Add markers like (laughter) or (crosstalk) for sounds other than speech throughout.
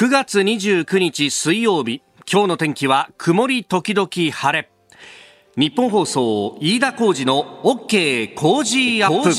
9月29日水曜日今日の天気は曇り時々晴れ。日本放送飯田浩二の OK 工事アップ。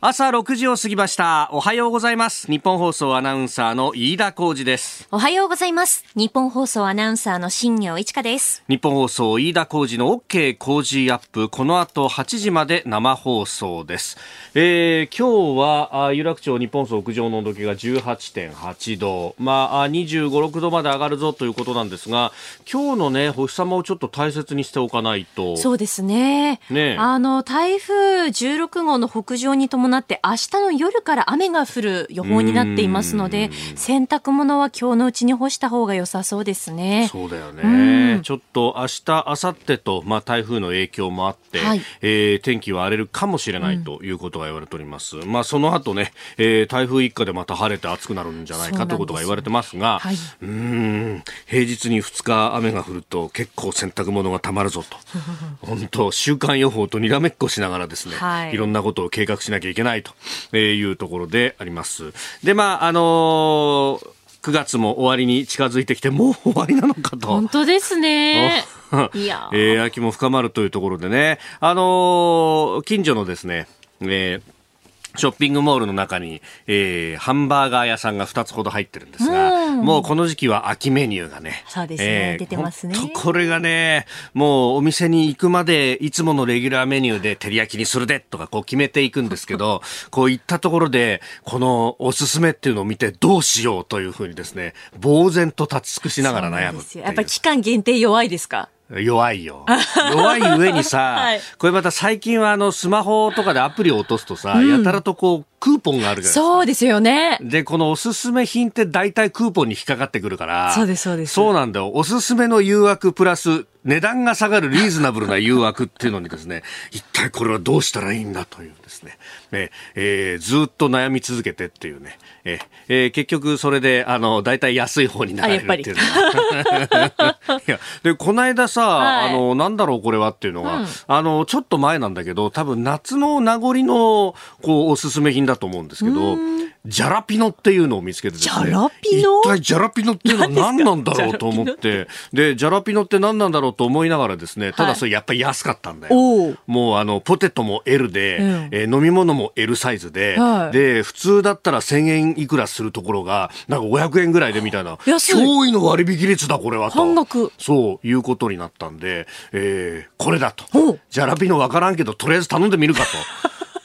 朝6時を過ぎました。おはようございます。日本放送アナウンサーの飯田浩二です。おはようございます。日本放送アナウンサーの新業一華です。日本放送飯田浩二の OK 工事アップ。この後8時まで生放送です、えー、今日は有楽町日本放送屋上の温度計が18.8度。まあ25、6度まで上がるぞということなんですが今日のね星様をちょっと大切にしておかないと。そうですね。ねあの台風16号の北上に伴って明日の夜から雨が降る予報になっていますので洗濯物は今日のうちに干した方が良さそうですね。そうだよね。ちょっと明日、明後日と、まあ、台風の影響もあって、はい、えー、天気は荒れるかもしれないということが言われております。うん、まあ、その後ね、えー、台風一過でまた晴れて暑くなるんじゃないかということが言われてますが、はい、うん平日に2日雨が降ると結構洗濯物がたまるぞと。(laughs) 本当週間予報とにらめっこしながらですね、はい、いろんなことを計画しなきゃいけないというところであります。で、まあ、あのー9月も終わりに近づいてきて、もう終わりなのかと。本当ですね。(laughs) いやえー、秋も深まるというところでね、あのー、近所のですね、えーショッピングモールの中に、えー、ハンバーガー屋さんが2つほど入ってるんですが、うもうこの時期は秋メニューがね。そうですね、えー、出てますね。これがね、もうお店に行くまでいつものレギュラーメニューで照り焼きにするでとかこう決めていくんですけど、(laughs) こういったところで、このおすすめっていうのを見てどうしようというふうにですね、呆然と立ち尽くしながら悩むやっぱり期間限定弱いですか？弱いよ。(laughs) 弱い上にさ、はい、これまた最近はあのスマホとかでアプリを落とすとさ、うん、やたらとこうクーポンがあるじゃないですか。そうですよね。で、このおすすめ品って大体クーポンに引っかかってくるから。そうです、そうです。そうなんだよ。おすすめの誘惑プラス値段が下がるリーズナブルな誘惑っていうのにですね、一体これはどうしたらいいんだというですね、ええー、ずっと悩み続けてっていうね、ええー、結局それで、あの、大体安い方になれるっていうのは。(laughs) いや、で、この間さ、はい、あの、なんだろうこれはっていうのが、うん、あの、ちょっと前なんだけど、多分夏の名残の、こう、おすすめ品だと思うんですけど、ジャラピノっていうのを見つけてですね。ジャラピノ？一体ジャラピノっていうのは何なんだろうと思って、で、ジャラピノって何なんだろうと思いながらですね、ただそれやっぱり安かったんだよ。はい、もうあの、ポテトも L で、うん、えー、飲み物も L サイズで、はい、で、普通だったら1000円いくらするところが、なんか500円ぐらいでみたいな、驚異の割引率だこれはと。半額。そういうことになったんで、えー、これだと。ジャラピノわからんけど、とりあえず頼んでみるかと。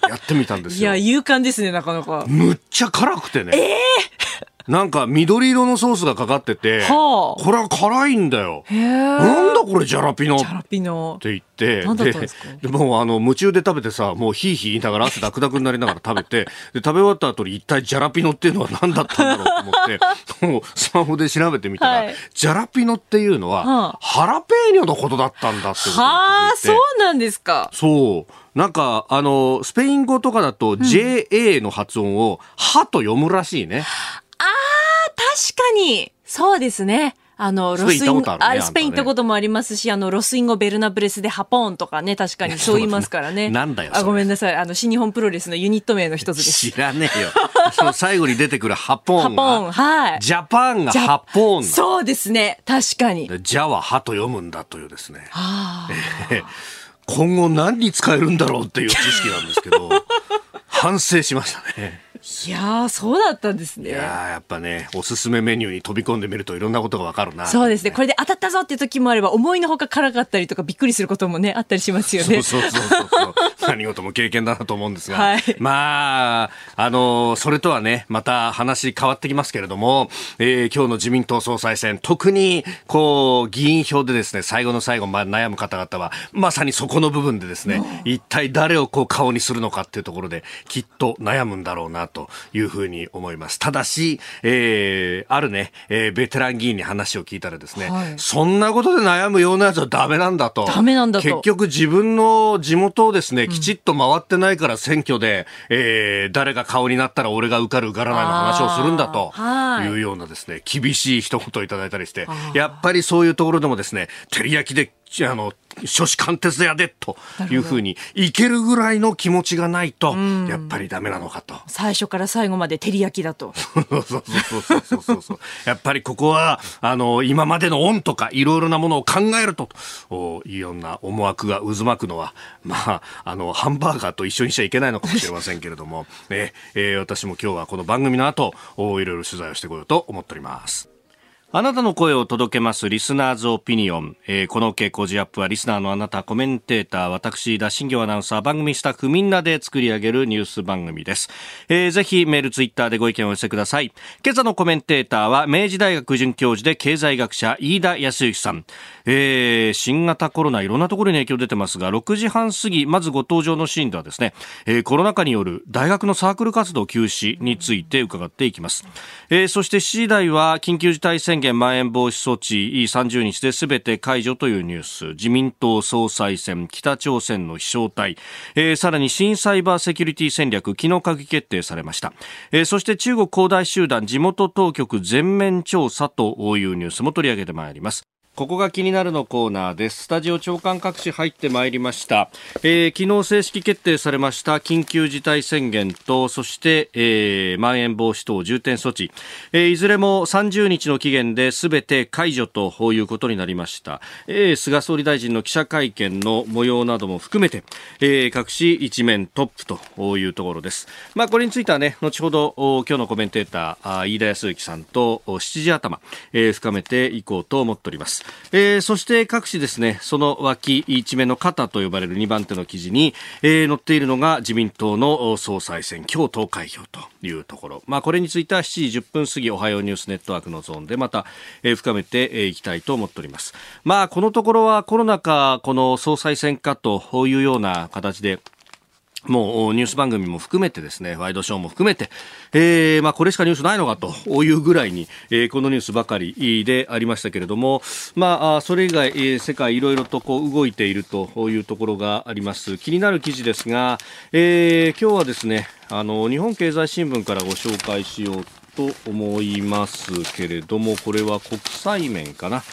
やってみたんですよ。いや、勇敢ですね、なかなか。むっちゃ辛くてね。ええー、(laughs) なんか緑色のソースがかかってて、はあ、これは辛いんだよ。なんだこれジャラピノ？ジャラピノ。って言って、で、でもうあの、夢中で食べてさ、もうヒーヒー言いながら汗ダクダクになりながら食べて、で、食べ終わった後に一体ジャラピノっていうのは何だったんだろうと思って、(laughs) もうスマホで調べてみたら、はい、ジャラピノっていうのは、はあ、ハラペーニョのことだったんだってことはあ、そうなんですか。そう。なんか、あの、スペイン語とかだと JA の発音を、はと読むらしいね。ああ、確かに。そうですね。あの、 Los In、あ、ね、スペイン行ったこともありますし、あの、 Los Ingobernables で Japón とかね、確かにそう言いますからね。なんだよ。あ、ごめんなさい。あの、新日本プロレスのユニット名の一つです。知らねえよ。その最後に出てくる Japón Japó n、はい。ジャパンが Japón そうですね。確かに。ジャはハと読むんだというですね。はあ。今後何に使えるんだろうっていう知識なんですけど、(laughs) 反省しましたね。いやそうだったんですね。いややっぱね、おすすめメニューに飛び込んでみるといろんなことがわかるな、そうですね。これで当たったぞっていう時もあれば、思いのほか辛かったりとかびっくりすることもね、あったりしますよね。そうそうそうそう何事も経験だなと思うんですが。(laughs) はい、まあ、あの、それとはね、また話変わってきますけれども、えー、今日の自民党総裁選、特に、こう、議員票でですね、最後の最後、まあ、悩む方々は、まさにそこの部分でですね、一体誰をこう顔にするのかっていうところで、きっと悩むんだろうなというふうに思います。ただし、えー、あるね、えー、ベテラン議員に話を聞いたらですね、はい、そんなことで悩むようなやつはダメなんだと。ダメなんだと。結局自分の地元をですね、きちっと回ってないから選挙で、うん、えー、誰が顔になったら俺が受かる受からないの話をするんだというようなですね、厳しい一言をいただいたりして、やっぱりそういうところでもですね、照り焼きであの初子貫徹やでというふうにいけるぐらいの気持ちがないとやっぱりダメなのかと。最初から最後まで照り焼きだと。そうそうそうそうそうそうやっぱりここはあの今までの恩とかいろいろなものを考えるというような思惑が渦巻くのはまああのハンバーガーと一緒にしちゃいけないのかもしれませんけれども、ねえー、私も今日はこの番組の後いろいろ取材をしてこようと思っております。あなたの声を届けますリスナーズオピニオン、えー、この傾向ジアップはリスナーのあなたコメンテーター私田新行アナウンサー番組スタッフみんなで作り上げるニュース番組です、えー、ぜひメールツイッターでご意見をお寄せください。今朝のコメンテーターは明治大学准教授で経済学者飯田康之さん、えー、新型コロナいろんなところに影響出てますが6時半過ぎまずご登場のシーンではですね、えー、コロナ禍による大学のサークル活動休止について伺っていきます、えー、そして7時台は緊急事態宣言まん延防止措置30日で全て解除というニュース。自民党総裁選北朝鮮の飛翔体、えー、さらに新サイバーセキュリティ戦略昨日閣議決定されました、えー、そして中国恒大集団地元当局全面調査というニュースも取り上げてまいります。ここが気になるのコーナーです。スタジオ長官各紙入ってまいりました。えー、昨日正式決定されました緊急事態宣言と、そして、えー、まん延防止等重点措置、えー、いずれも30日の期限で全て解除ということになりました。えー、菅総理大臣の記者会見の模様なども含めて、えー、各紙一面トップというところです。まあ、これについてはね、後ほど今日のコメンテーター、飯田康之さんと7時頭、えー、深めていこうと思っております。えー、そして各紙ですね、その脇一面の肩と呼ばれる2番手の記事に、えー、載っているのが自民党の総裁選、今日投開票というところ。まあ、これについては7時10分過ぎ、おはようニュースネットワークのゾーンでまた、えー、深めていきたいと思っております。まあ、このところはコロナ禍、この総裁選かというような形で、もうニュース番組も含めてですね、ワイドショーも含めて、えー、まあこれしかニュースないのかというぐらいに、えー、このニュースばかりでありましたけれども、まあそれ以外、えー、世界いろいろとこう動いているというところがあります。気になる記事ですが、えー、今日はですね、あの日本経済新聞からご紹介しようと思いますけれども、これは国際面かな。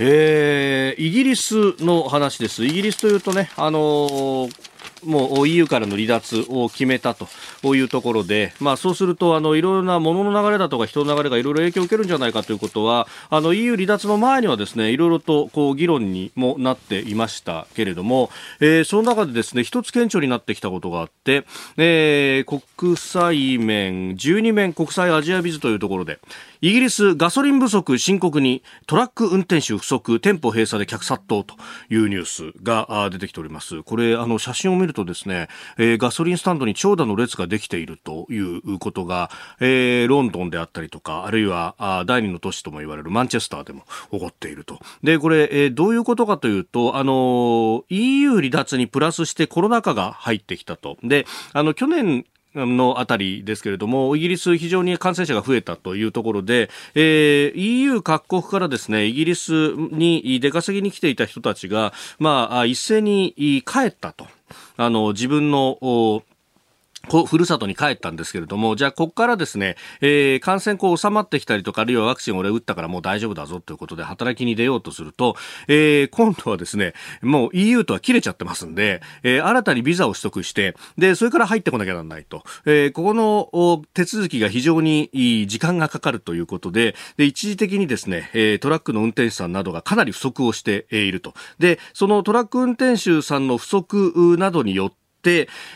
えー、イギリスの話です。イギリスというとね、あのーもう EU からの離脱を決めたというところで、まあ、そうするとあのいろいろな物の流れだとか人の流れがいろいろ影響を受けるんじゃないかということはあの EU 離脱の前にはですねいろいろとこう議論にもなっていましたけれども、えー、その中でですね一つ顕著になってきたことがあって、えー、国際面12面国際アジアビズというところでイギリスガソリン不足深刻にトラック運転手不足店舗閉鎖で客殺到というニュースが出てきております。これあの写真を見るとですね、えー、ガソリンスタンドに長蛇の列ができているということが、えー、ロンドンであったりとかあるいはあ第二の都市とも言われるマンチェスターでも起こっていると。でこれ、えー、どういうことかというとあの EU 離脱にプラスしてコロナ禍が入ってきたと。であの去年のあたりですけれども、イギリス非常に感染者が増えたというところで、えー、EU 各国からですね、イギリスに出稼ぎに来ていた人たちが、まあ、一斉に帰ったと。あの、自分の、こふるさとに帰ったんですけれども、じゃあ、ここからですね、えー、感染こう収まってきたりとか、あるいはワクチン俺打ったからもう大丈夫だぞということで働きに出ようとすると、えー、今度はですね、もう EU とは切れちゃってますんで、えー、新たにビザを取得して、で、それから入ってこなきゃならないと。えー、ここの手続きが非常に時間がかかるということで、で、一時的にですね、えー、トラックの運転手さんなどがかなり不足をしていると。で、そのトラック運転手さんの不足などによって、、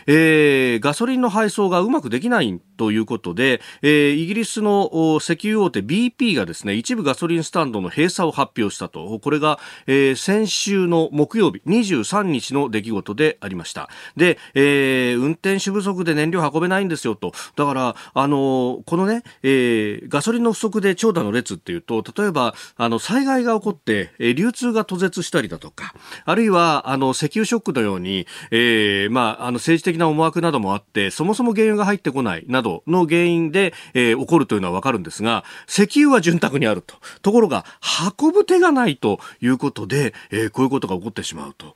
えー、ガソリンの配送がうまくできないということで、えー、イギリスの石油大手 BP がですね、一部ガソリンスタンドの閉鎖を発表したと。これが、えー、先週の木曜日、23日の出来事でありました。で、えー、運転手不足で燃料運べないんですよと。だから、あのこのね、えー、ガソリンの不足で長蛇の列っていうと、例えば、あの、災害が起こって、えー、流通が途絶したりだとか、あるいは、あの、石油ショックのように、えー、まあ、あ、の政治的な思惑などもあって、そもそも原油が入ってこないなどの原因で、えー、起こるというのはわかるんですが、石油は潤沢にあると。ところが、運ぶ手がないということで、えー、こういうことが起こってしまうと。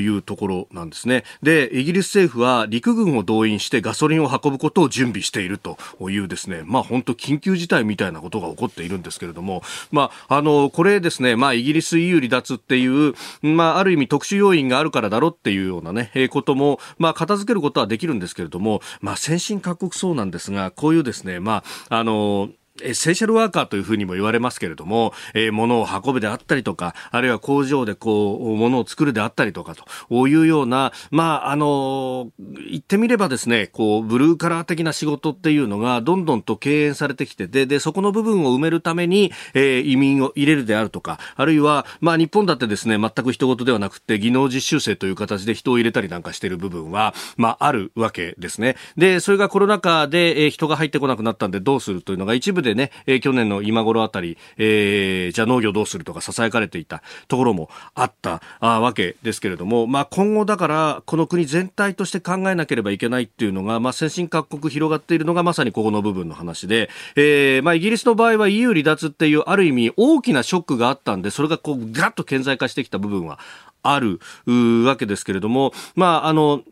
いうところなんですね。で、イギリス政府は陸軍を動員してガソリンを運ぶことを準備していると。いうですね、まあ本当緊急事態みたいなことが起こっているんですけれども、まあ、あの、これですね、まあイギリス EU 離脱っていう、まあある意味特殊要因があるからだろっていうようなね、えー、ことも、まあ片付けることはできるんですけれども、まあ先進各国そうなんですが、こういうですね、まあ、あの、エッセンシャルワーカーというふうにも言われますけれども、えー、物を運ぶであったりとか、あるいは工場でこう、物を作るであったりとかというような、まあ、あの、言ってみればですね、こう、ブルーカラー的な仕事っていうのがどんどんと敬遠されてきて、で、で、そこの部分を埋めるために、えー、移民を入れるであるとか、あるいは、まあ、日本だってですね、全く人事ではなくて、技能実習生という形で人を入れたりなんかしている部分は、まあ、あるわけですね。で、それがコロナ禍で、えー、人が入ってこなくなったんでどうするというのが一部ででね、えー、去年の今頃あたり、えー、じゃあ農業どうするとか囁かれていたところもあったあわけですけれども、まあ、今後だからこの国全体として考えなければいけないっていうのが、まあ、先進各国広がっているのがまさにここの部分の話で、えーまあ、イギリスの場合は EU 離脱っていうある意味大きなショックがあったんでそれがこうガッと顕在化してきた部分はあるわけですけれども、まあ、あの、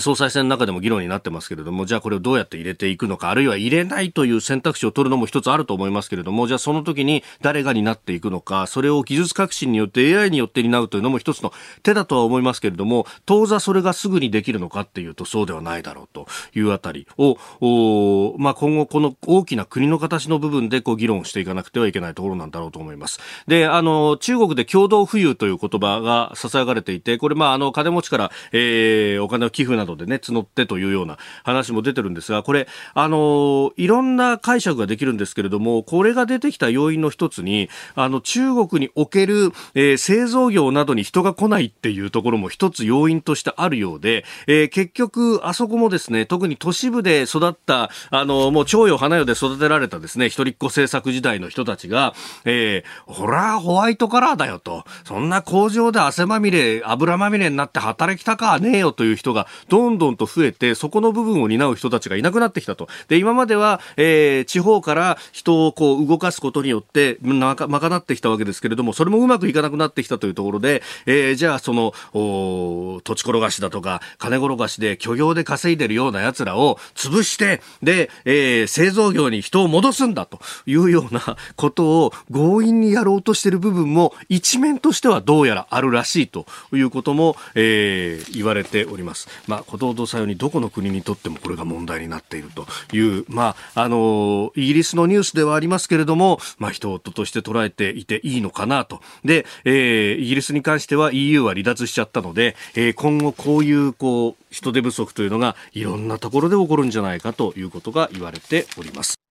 総裁選の中でも議論になってますけれども、じゃあこれをどうやって入れていくのか、あるいは入れないという選択肢を取るのも一つあると思いますけれども、じゃあその時に誰が担っていくのか、それを技術革新によって AI によって担うというのも一つの手だとは思いますけれども、当座それがすぐにできるのかっていうとそうではないだろうというあたりを、おまあ、今後この大きな国の形の部分でこう議論していかなくてはいけないところなんだろうと思います。で、あの、中国で共同富裕という言葉が囁かれていて、これまあ、あの、金持ちから、えー、お金を寄付などでね、募ってというような話も出てるんですが、これ、あの、いろんな解釈ができるんですけれども、これが出てきた要因の一つに、あの、中国における、えー、製造業などに人が来ないっていうところも一つ要因としてあるようで、えー、結局、あそこもですね、特に都市部で育った、あの、もう徴用花代で育てられたですね、一人っ子政策時代の人たちが、えー、ほら、ホワイトカラーだよと、そんな工場で汗まみれ、油まみれになって働きたかねえよという人が、どんどんと増えて、そこの部分を担う人たちがいなくなってきたと。で、今までは、えー、地方から人をこう動かすことによって、まか、賄ってきたわけですけれども、それもうまくいかなくなってきたというところで、えー、じゃあその、土地転がしだとか、金転がしで漁業で稼いでるような奴らを潰して、で、えー、製造業に人を戻すんだというようなことを強引にやろうとしている部分も一面としてはどうやらあるらしいということも、えー、言われております。まあ、ことほどさようにどこの国にとってもこれが問題になっているという、まあ、あの、イギリスのニュースではありますけれども、まあ、人事として捉えていていいのかなと。で、えー、イギリスに関しては EU は離脱しちゃったので、えー、今後こういう、こう、人手不足というのがいろんなところで起こるんじゃないかということが言われております。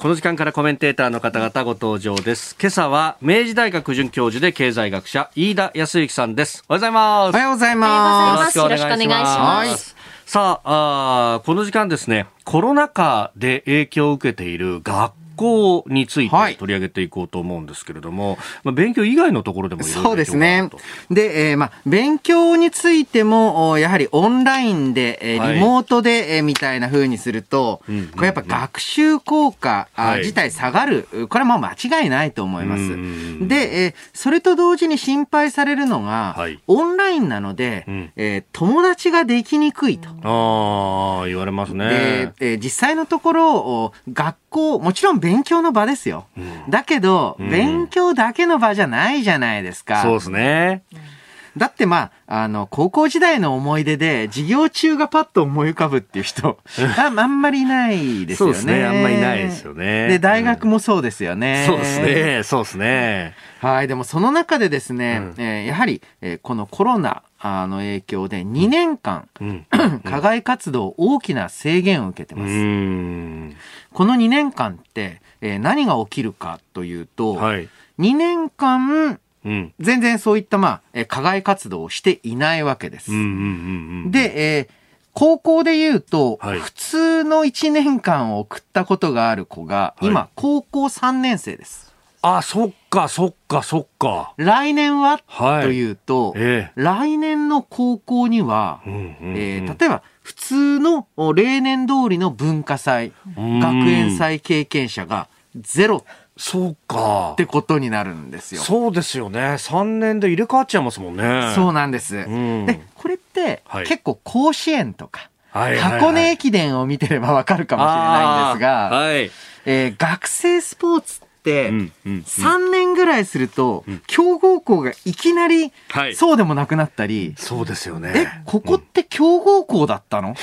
この時間からコメンテーターの方々ご登場です。今朝は明治大学准教授で経済学者飯田康之さんです。おはようございます。おはようございます。よろしくお願いします。さああ、この時間ですね、コロナ禍で影響を受けている学校について取り上げていこうと思うんですけれども、はい、まあ、勉強以外のところでもそうですね。で、えー、まあ、勉強についても、やはりオンラインで、えー、リモートで、えー、みたいな風にすると、これやっぱ学習効果、はい、自体下がる。これは間違いないと思います。で、えー、それと同時に心配されるのが、はい、オンラインなので、うん、えー、友達ができにくいと。ああ、言われますね。で、えー、実際のところ、学校、もちろん勉勉強の場ですよ。うん、だけど、うん、勉強だけの場じゃないじゃないですか。そうですね。だってまあ、あの、高校時代の思い出で、授業中がパッと思い浮かぶっていう人、(laughs) ああんまりいないですよね。そうですね。あんまりいないですよね。で、大学もそうですよね。そうですね。そうですね。はい。でもその中でですね、うん、えー、やはり、えー、このコロナあの影響で2年間、(clears throat) うん、課外活動大きな制限を受けてます。この2年間って、えー、何が起きるかというと、はい、2年間、うん、全然そういった、まあ、えー、課外活動をしていないわけです。で、えー、高校で言うと、はい、普通の1年間を送ったことがある子が、今、高校3年生です。あ、そっか、そっか、そっか。来年は、はい、というと、えー、来年の高校には、うんうんうん、えー、例えば、普通の例年通りの文化祭、学園祭経験者がゼロそうか。ってことになるんですよ。そうですよね。3年で入れ替わっちゃいますもんね。そうなんです。うん、で、これって、結構甲子園とか、はい、箱根駅伝を見てればわかるかもしれないんですが、はい、えー、学生スポーツって、3年ぐらいすると、強豪校がいきなりそうでもなくなったり、そうですよね。え、ここって強豪校だったの？っ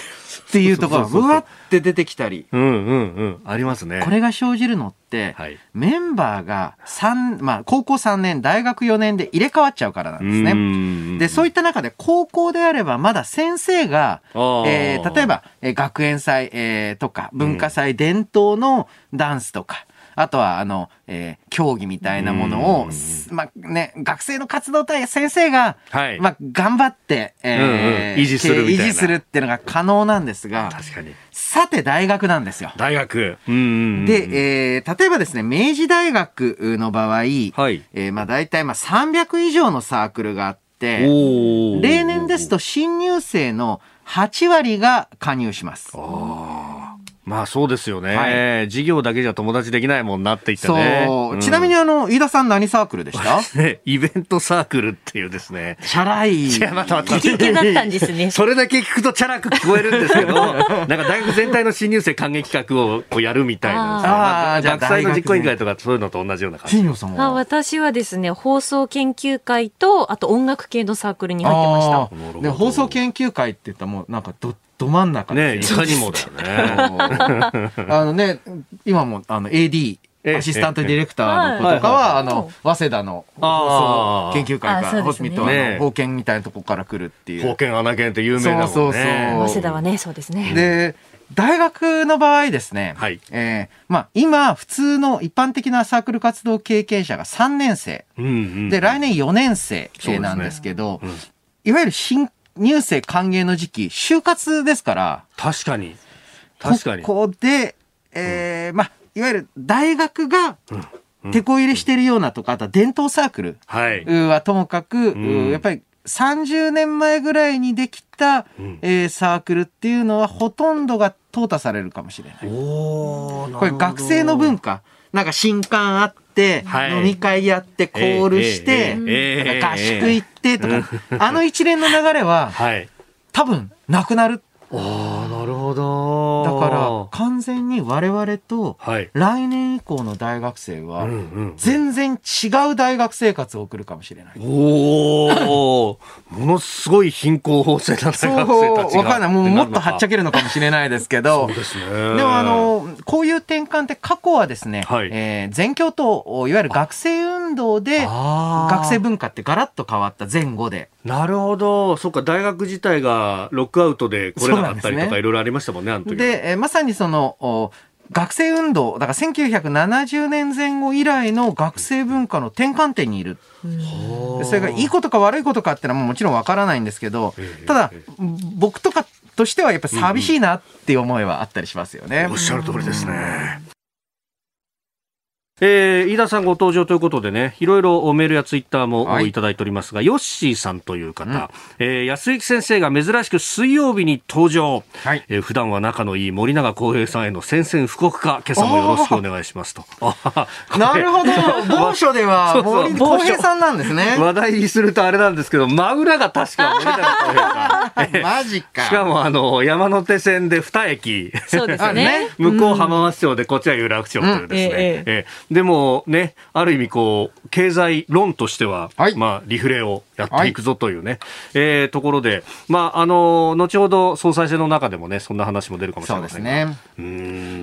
ていうところがうわって出てきたり。うんうんうん。ありますね。これが生じるのって、はい、メンバーが3、まあ、高校3年、大学4年で入れ替わっちゃうからなんですね。で、そういった中で高校であればまだ先生が、えー、例えば、えー、学園祭、えー、とか文化祭伝統のダンスとか、あとは、あの、えー、競技みたいなものを、まあね、学生の活動体先生が、はい、まあ頑張って、えー、うんうん、維持する維持するっていうのが可能なんですが、確かに。さて大学なんですよ。大学。うんうんうん、で、えー、例えばですね、明治大学の場合、はい、えー、まあ大体まあ300以上のサークルがあって、例年ですと新入生の8割が加入します。まあそうですよね、はい、授業だけじゃ友達できないもんなって言ってね。そう。うん、ちなみにあの、飯田さん何サークルでした？(laughs) イベントサークルっていうですね。チャラい。いだったんですね。(laughs) それだけ聞くとチャラく聞こえるんですけど、(laughs) なんか大学全体の新入生歓迎企画をこうやるみたいな、ね。ああ、学祭の実行委員会とかそういうのと同じような感じ。あ私はですね、放送研究会と、あと音楽系のサークルに入ってました。で放送研究会って言ったらもうなんかどど真ん中ねいかにもだよね。あのね、今もあの AD、アシスタントディレクターの子とかは、あの、早稲田の放送研究会から、ホスミと、保険みたいなとこから来るっていう。保険穴犬って有名なもんね。そうそうそう。早稲田はね、そうですね。で、大学の場合ですね、はい、えー、まあ、今、普通の一般的なサークル活動経験者が3年生、うんうん、で、来年4年生なんですけど、ね。うん、いわゆる新入生歓迎の時期、就活ですから。確かに。確かに。ここで、えー、うん、まあ、いわゆる大学が、手こ入れしてるようなとか、あとは伝統サークルはともかく、はい、やっぱり30年前ぐらいにできた、うん、えー、サークルっていうのはほとんどが淘汰されるかもしれない。これ学生の文化。なんか新刊あって、飲み会やって、コールして、合宿行ってとか、あの一連の流れは、多分なくなる。ああ、なるほど。だから、完全に我々と、来年以降の大学生は、全然違う大学生活を送るかもしれない。おお (laughs) ものすごい貧困法制な大学生たちかんない。もうもっとはっちゃけるのかもしれないですけど。そうですね。でも、あの、こういう転換って過去はですね、はい、えー、全教と、いわゆる学生運動で、学生文化ってガラッと変わった前後で。なるほど。そっか、大学自体がロックアウトで来れなかったりとか、いろいろありましたもんね、あの時で、えまさにその、学生運動、だから1970年前後以来の学生文化の転換点にいる。それがいいことか悪いことかっていうのはもちろんわからないんですけど、ただ、僕とかとしてはやっぱ寂しいなっていう思いはあったりしますよね。おっしゃる通りですね。えー、飯田さんご登場ということでね、いろいろメールやツイッターもいただいておりますが、はい、ヨッシーさんという方、うん、えー、安幸先生が珍しく水曜日に登場、はい、えー、普段は仲のいい森永康平さんへの宣戦布告か、今朝もよろしくお願いしますと。(laughs) なるほど、某所では (laughs) 森康平さんなんですね。話題にするとあれなんですけど、真裏が確か森永康平さん。(laughs) マジか。しかもあの、山手線で2駅。そうですね。向こう浜松町でこっちは有楽町というですね。うん、えええでもね、ある意味こう、経済論としては、はい、まあ、リフレをやっていくぞというね、はい、えー、ところで、まあ、あの、後ほど総裁選の中でもね、そんな話も出るかもしれませんね。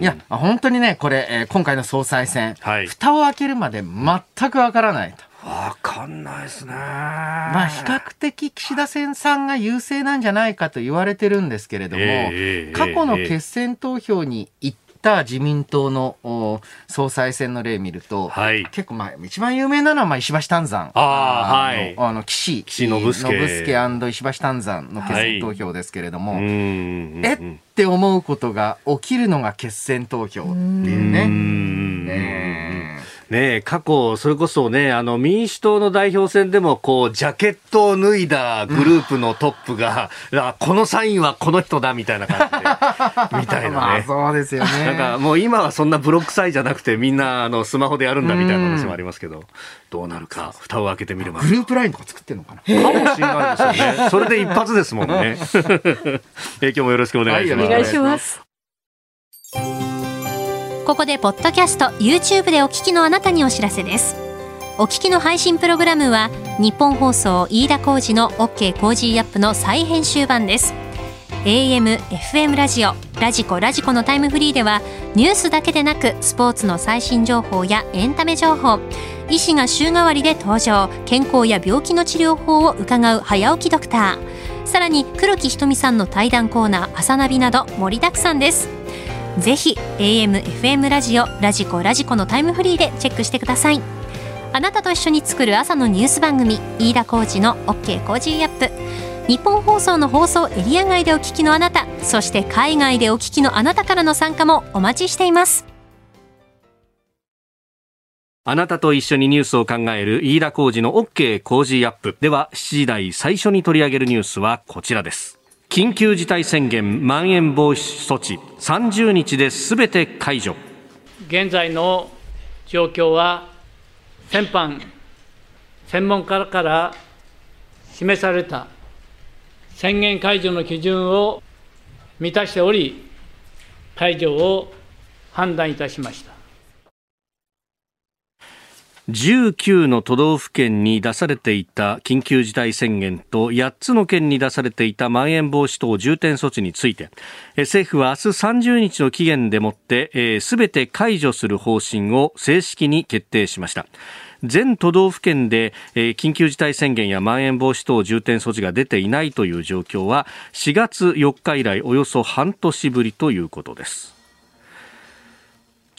いや、本当にね、これ、えー、今回の総裁選、はい、蓋を開けるまで全くわからないと。わかんないですね。まあ、比較的岸田さんが優勢なんじゃないかと言われてるんですけれども、えー、過去の決選投票に行った自民党の総裁選の例見ると、はい、結構まあ一番有名なのはまあ石橋丹山。あはい、あの岸岸信介。石橋丹山の決選投票ですけれども、はい、えって思うことが起きるのが決選投票っていうね。ね。ね過去、それこそね、あの、民主党の代表選でも、こう、ジャケットを脱いだグループのトップが、(laughs) うん、このサインはこの人だ、みたいな感じで、(laughs) みたいなね。まあ、そうですよね。なんか、もう今はそんなブロックサインじゃなくて、みんな、あの、スマホでやるんだ、みたいな話もありますけど、どうなるか、蓋を開けてみれば。グループラインとか作ってんのかな？かもしれないですよね。それで一発ですもんね。(laughs) 今日もよろしくお願いします。お願いします。ここでポッドキャスト YouTube でお聞きのあなたにお知らせですお聞きの配信プログラムはニッポン放送飯田浩司の OK Cozy up の再編集版です AM、FM ラジオ、ラジコ、ラジコのタイムフリーではニュースだけでなくスポーツの最新情報やエンタメ情報医師が週替わりで登場健康や病気の治療法を伺う早起きドクターさらに黒木ひとみさんの対談コーナー朝ナビなど盛りだくさんですぜひ AM、FM ラジオ、ラジコ、ラジコのタイムフリーでチェックしてください。あなたと一緒に作る朝のニュース番組、飯田浩司の OK Cozy up。日本放送の放送エリア外でお聞きのあなた、そして海外でお聞きのあなたからの参加もお待ちしています。あなたと一緒にニュースを考える飯田浩二の OK コージーアップ。では、7時台最初に取り上げるニュースはこちらです。緊急事態宣言まん延防止措置30日ですべて解除現在の状況は先般専門家から示された宣言解除の基準を満たしており解除を判断いたしました。19の都道府県に出されていた緊急事態宣言と8つの県に出されていたまん延防止等重点措置について政府は明日30日の期限でもってすべて解除する方針を正式に決定しました。全都道府県で、緊急事態宣言やまん延防止等重点措置が出ていないという状況は4月4日以来およそ半年ぶりということです。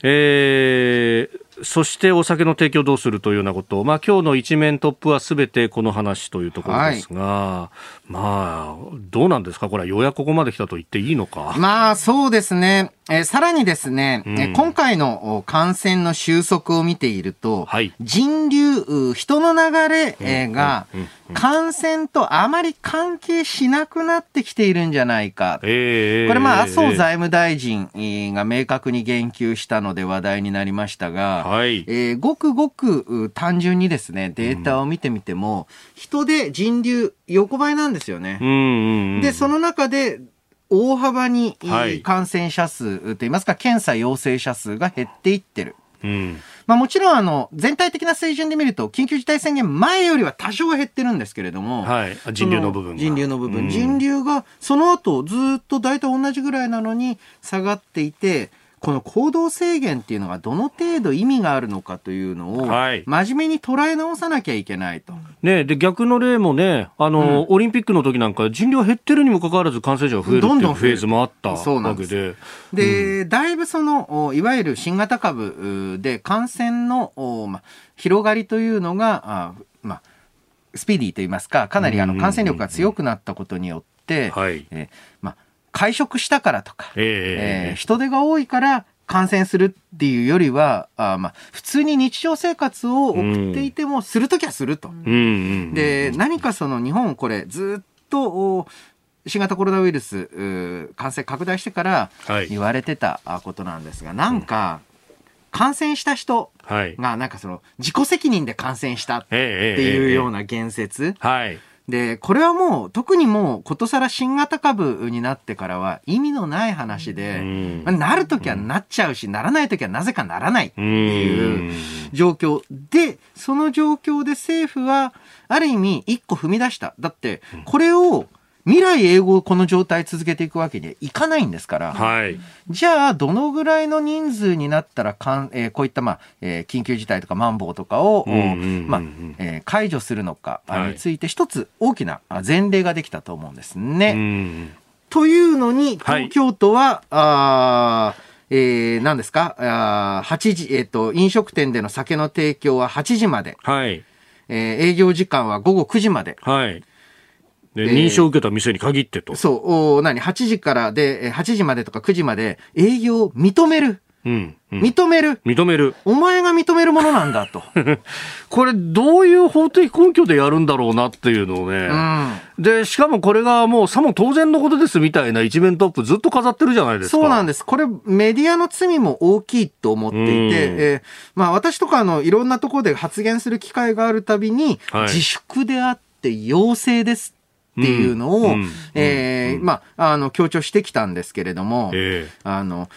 えーそしてお酒の提供どうするというようなことまあ今日の一面トップはすべてこの話というところですが、はい、まあ、どうなんですか？これはようやくここまで来たと言っていいのか。まあそうですね。えー、さらにですね、うん、今回の感染の収束を見ていると、はい、人流、人の流れ、えー、が、感染とあまり関係しなくなってきているんじゃないか。えー、これまあ、麻生財務大臣が明確に言及したので話題になりましたが、はい、えー、ごくごく単純にですね、データを見てみても、うん、人で人流横ばいなんですよね。で、その中で、大幅に感染者数といいますか、検査陽性者数が減っていってる。うん、まあもちろんあの全体的な水準で見ると緊急事態宣言前よりは多少減ってるんですけれども、はい、人流の部分人流の部分、うん、人流がその後ずっと大体同じぐらいなのに下がっていてこの行動制限っていうのがどの程度意味があるのかというのを、真面目に捉え直さなきゃいけないと。ね、で逆の例もね、あの、うん、オリンピックの時なんか人流減ってるにもかかわらず感染者が増えるっていうフェーズもあったわけで。で、うん、だいぶその、いわゆる新型株で感染の、ま、広がりというのが、あまスピーディーといいますか、かなりあの感染力が強くなったことによって、はい、えま会食したからとか、えー、えー、人手が多いから感染するっていうよりは、あまあ、普通に日常生活を送っていても、するときはすると。で、何かその日本これずっと、新型コロナウイルス感染拡大してから言われてたことなんですが、はい、なんか、感染した人がなんかその自己責任で感染したっていうような言説、はいで、これはもう、特にもう、ことさら新型株になってからは意味のない話で、まあ、なるときはなっちゃうし、ならないときはなぜかならないっていう状況で、その状況で政府は、ある意味、一個踏み出した。だって、これを、未来英語をこの状態続けていくわけにはいかないんですから、はい、じゃあ、どのぐらいの人数になったらかん、えー、こういった、まあえー、緊急事態とか、マンボウとかを、まあえー、解除するのかについて、一つ大きな前例ができたと思うんですね。というのに、東京都は、はい、あえー、何ですか？あ8時、えっ、ー、と、飲食店での酒の提供は8時まで。はい。えー、営業時間は午後9時まで。はい。で、認証を受けた店に限ってと。そう、お何、8時からで、8時までとか9時まで営業を認める。うん認める。認める。お前が認めるものなんだと。(laughs) これ、どういう法的根拠でやるんだろうなっていうのをね。うん、で、しかもこれがもうさも当然のことですみたいな一面トップずっと飾ってるじゃないですか。そうなんです。これ、メディアの罪も大きいと思っていて、うん、えー、まあ私とかのいろんなところで発言する機会があるたびに、はい、自粛であって要請ですっていうのを、えまあ、あの、強調してきたんですけれども、えー、あの、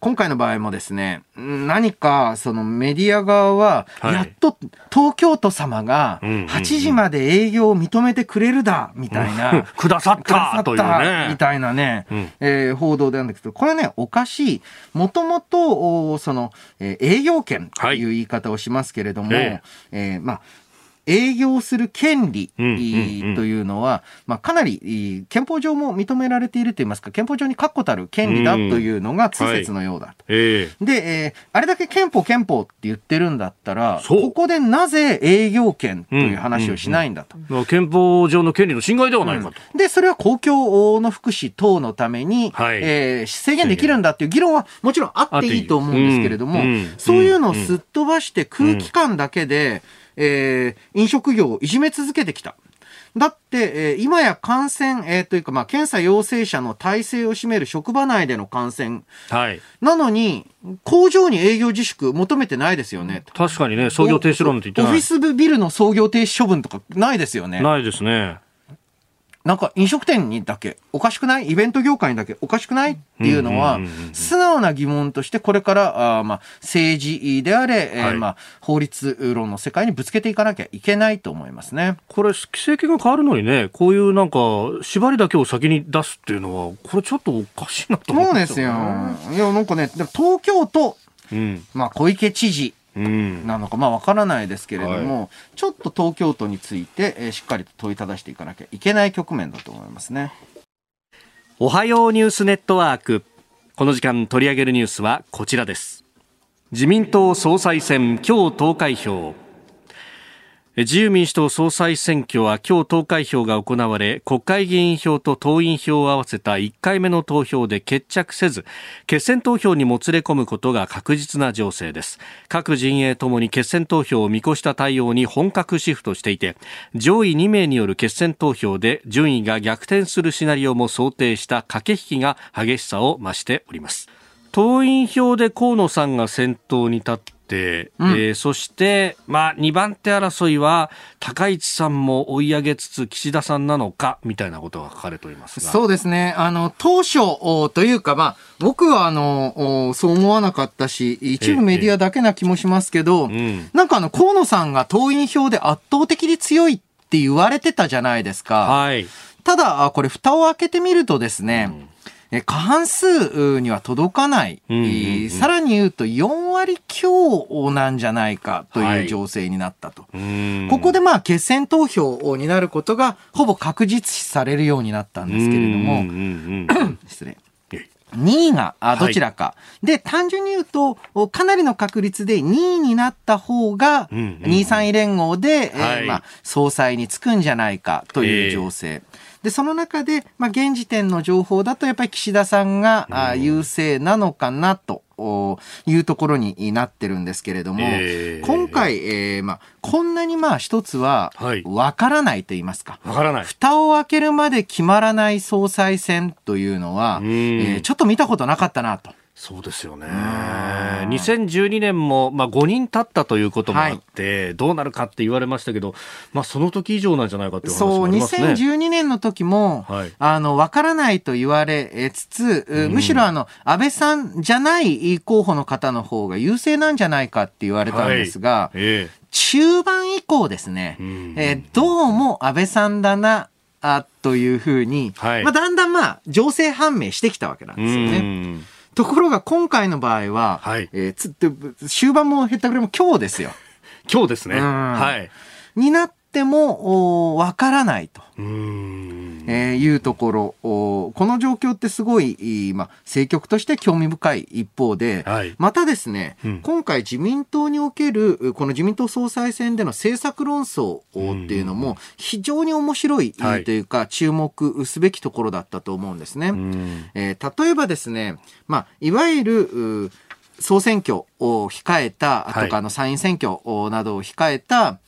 今回の場合もですね、何かそのメディア側は、やっと東京都様が8時まで営業を認めてくれるだ、みたいな。(laughs) くださったというね。みたいなね、うん、えー、報道なんだけど、これね、おかしい。もともと、その、えー、営業権という言い方をしますけれども、はい、えー、まあ、営業する権利というのは、まあ、かなり憲法上も認められているといいますか、憲法上に確固たる権利だというのが通説のようだと。で、えー、あれだけ憲法憲法って言ってるんだったら、ここでなぜ営業権という話をしないんだと。うんうん。うん、憲法上の権利の侵害ではないかと。うん、で、それは公共の福祉等のために、はい、えー、制限できるんだっていう議論はもちろんあっていいと思うんですけれども、そういうのをすっ飛ばして空気感だけで、えー、飲食業をいじめ続けてきた。だって、えー、今や感染、えー、というか、まあ、検査陽性者の体制を占める職場内での感染。はい。なのに、工場に営業自粛求めてないですよね。確かにね、創業停止論って言ってない。オフィスビルの創業停止処分とかないですよね。ないですね。なんか飲食店にだけおかしくない？イベント業界にだけおかしくない？っていうのは、素直な疑問としてこれからあまあ政治であれ、はい、えー、まあ法律論の世界にぶつけていかなきゃいけないと思いますね。これ、規制権が変わるのにね、こういうなんか縛りだけを先に出すっていうのは、これちょっとおかしいなと思うんですよ、ね。そうですよ。いや、なんかね、東京都、うん、まあ小池知事、なのか、まあわからないですけれども、はい、ちょっと東京都について、えー、しっかりと問いただしていかなきゃいけない局面だと思いますね。おはようニュースネットワーク。この時間取り上げるニュースはこちらです。自民党総裁選今日投開票。自由民主党総裁選挙は今日投開票が行われ国会議員票と党員票を合わせた1回目の投票で決着せず決選投票にもつれ込むことが確実な情勢です。各陣営ともに決選投票を見越した対応に本格シフトしていて上位2名による決選投票で順位が逆転するシナリオも想定した駆け引きが激しさを増しております。党員票で河野さんが先頭に立っ、うん、えー、そして、まあ、2番手争いは高市さんも追い上げつつ岸田さんなのかみたいなことが書かれておりますそうですね。あの当初というか、まあ、僕はあのそう思わなかったし一部メディアだけな気もしますけど、ええうん、なんかあの河野さんが党員票で圧倒的に強いって言われてたじゃないですか。はい、ただこれ蓋を開けてみるとですね、うん。過半数には届かない、うんうんうん、さらに言うと4割強なんじゃないかという情勢になったと、はい、ここでまあ決選投票になることがほぼ確実視されるようになったんですけれども、うんうんうん、(coughs) 失礼。2位がどちらか、はい、で単純に言うとかなりの確率で2位になった方が2、3位連合で、はい、えー、まあ、総裁につくんじゃないかという情勢。えーで、その中で、まあ、現時点の情報だと、やっぱり岸田さんが、あ優勢なのかなと。いうところになってるんですけれども、えー、今回、えーまあ、こんなにまあ一つは分からないと言いますか、はい、からない。蓋を開けるまで決まらない総裁選というのは、えー、ちょっと見たことなかったなと。そうですよね。2012年も、まあ、5人経ったということもあって、はい、どうなるかって言われましたけど、まあ、その時以上なんじゃないかっていう話もありますね。そう、2012年の時も、はい、あの、わからないと言われつつ、うん、むしろあの、安倍さんじゃない候補の方の方が優勢なんじゃないかって言われたんですが、はい。えー、中盤以降ですね、うん、えー、どうも安倍さんだな、あというふうに、はい、まあ、だんだんまあ、情勢判明してきたわけなんですよね。ところが今回の場合は、はい、えー、つって終盤もへったくれも今日ですよ。今日ですね。はい。になってもわからないと。うんえー、いうところ、この状況ってすごい、まあ、政局として興味深い一方で、はい、またですね、うん、今回自民党における、この自民党総裁選での政策論争っていうのも、非常に面白いというか、注目すべきところだったと思うんですね。えー、例えばですね、まあ、いわゆる、総選挙を控えた、とか、あの、参院選挙などを控えた、まあ、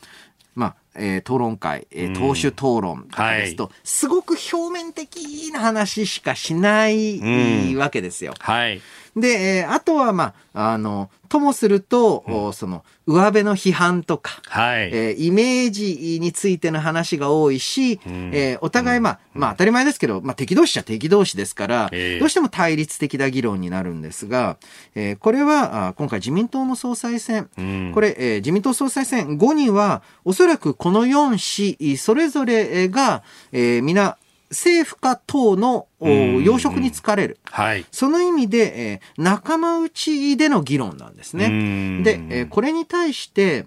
えー、討論会、えー、党首討論とかですと、うんはい、すごく表面的な話しかしないわけですよ。はい。で、えー、あとは、まあ、あの、ともすると、うん、その、上辺の批判とか、はい、えー、イメージについての話が多いし、うん、えー、お互い、まあ、うん、まあ当たり前ですけど、まあ敵同士じゃ敵同士ですから、えー、どうしても対立的な議論になるんですが、えー、これは、あ今回自民党の総裁選、うん、これ、えー、自民党総裁選後には、おそらくこの4市、それぞれが、えー、皆、政府か党の要職に就かれる、はい、その意味で、えー、仲間内での議論なんですね。で、えー、これに対して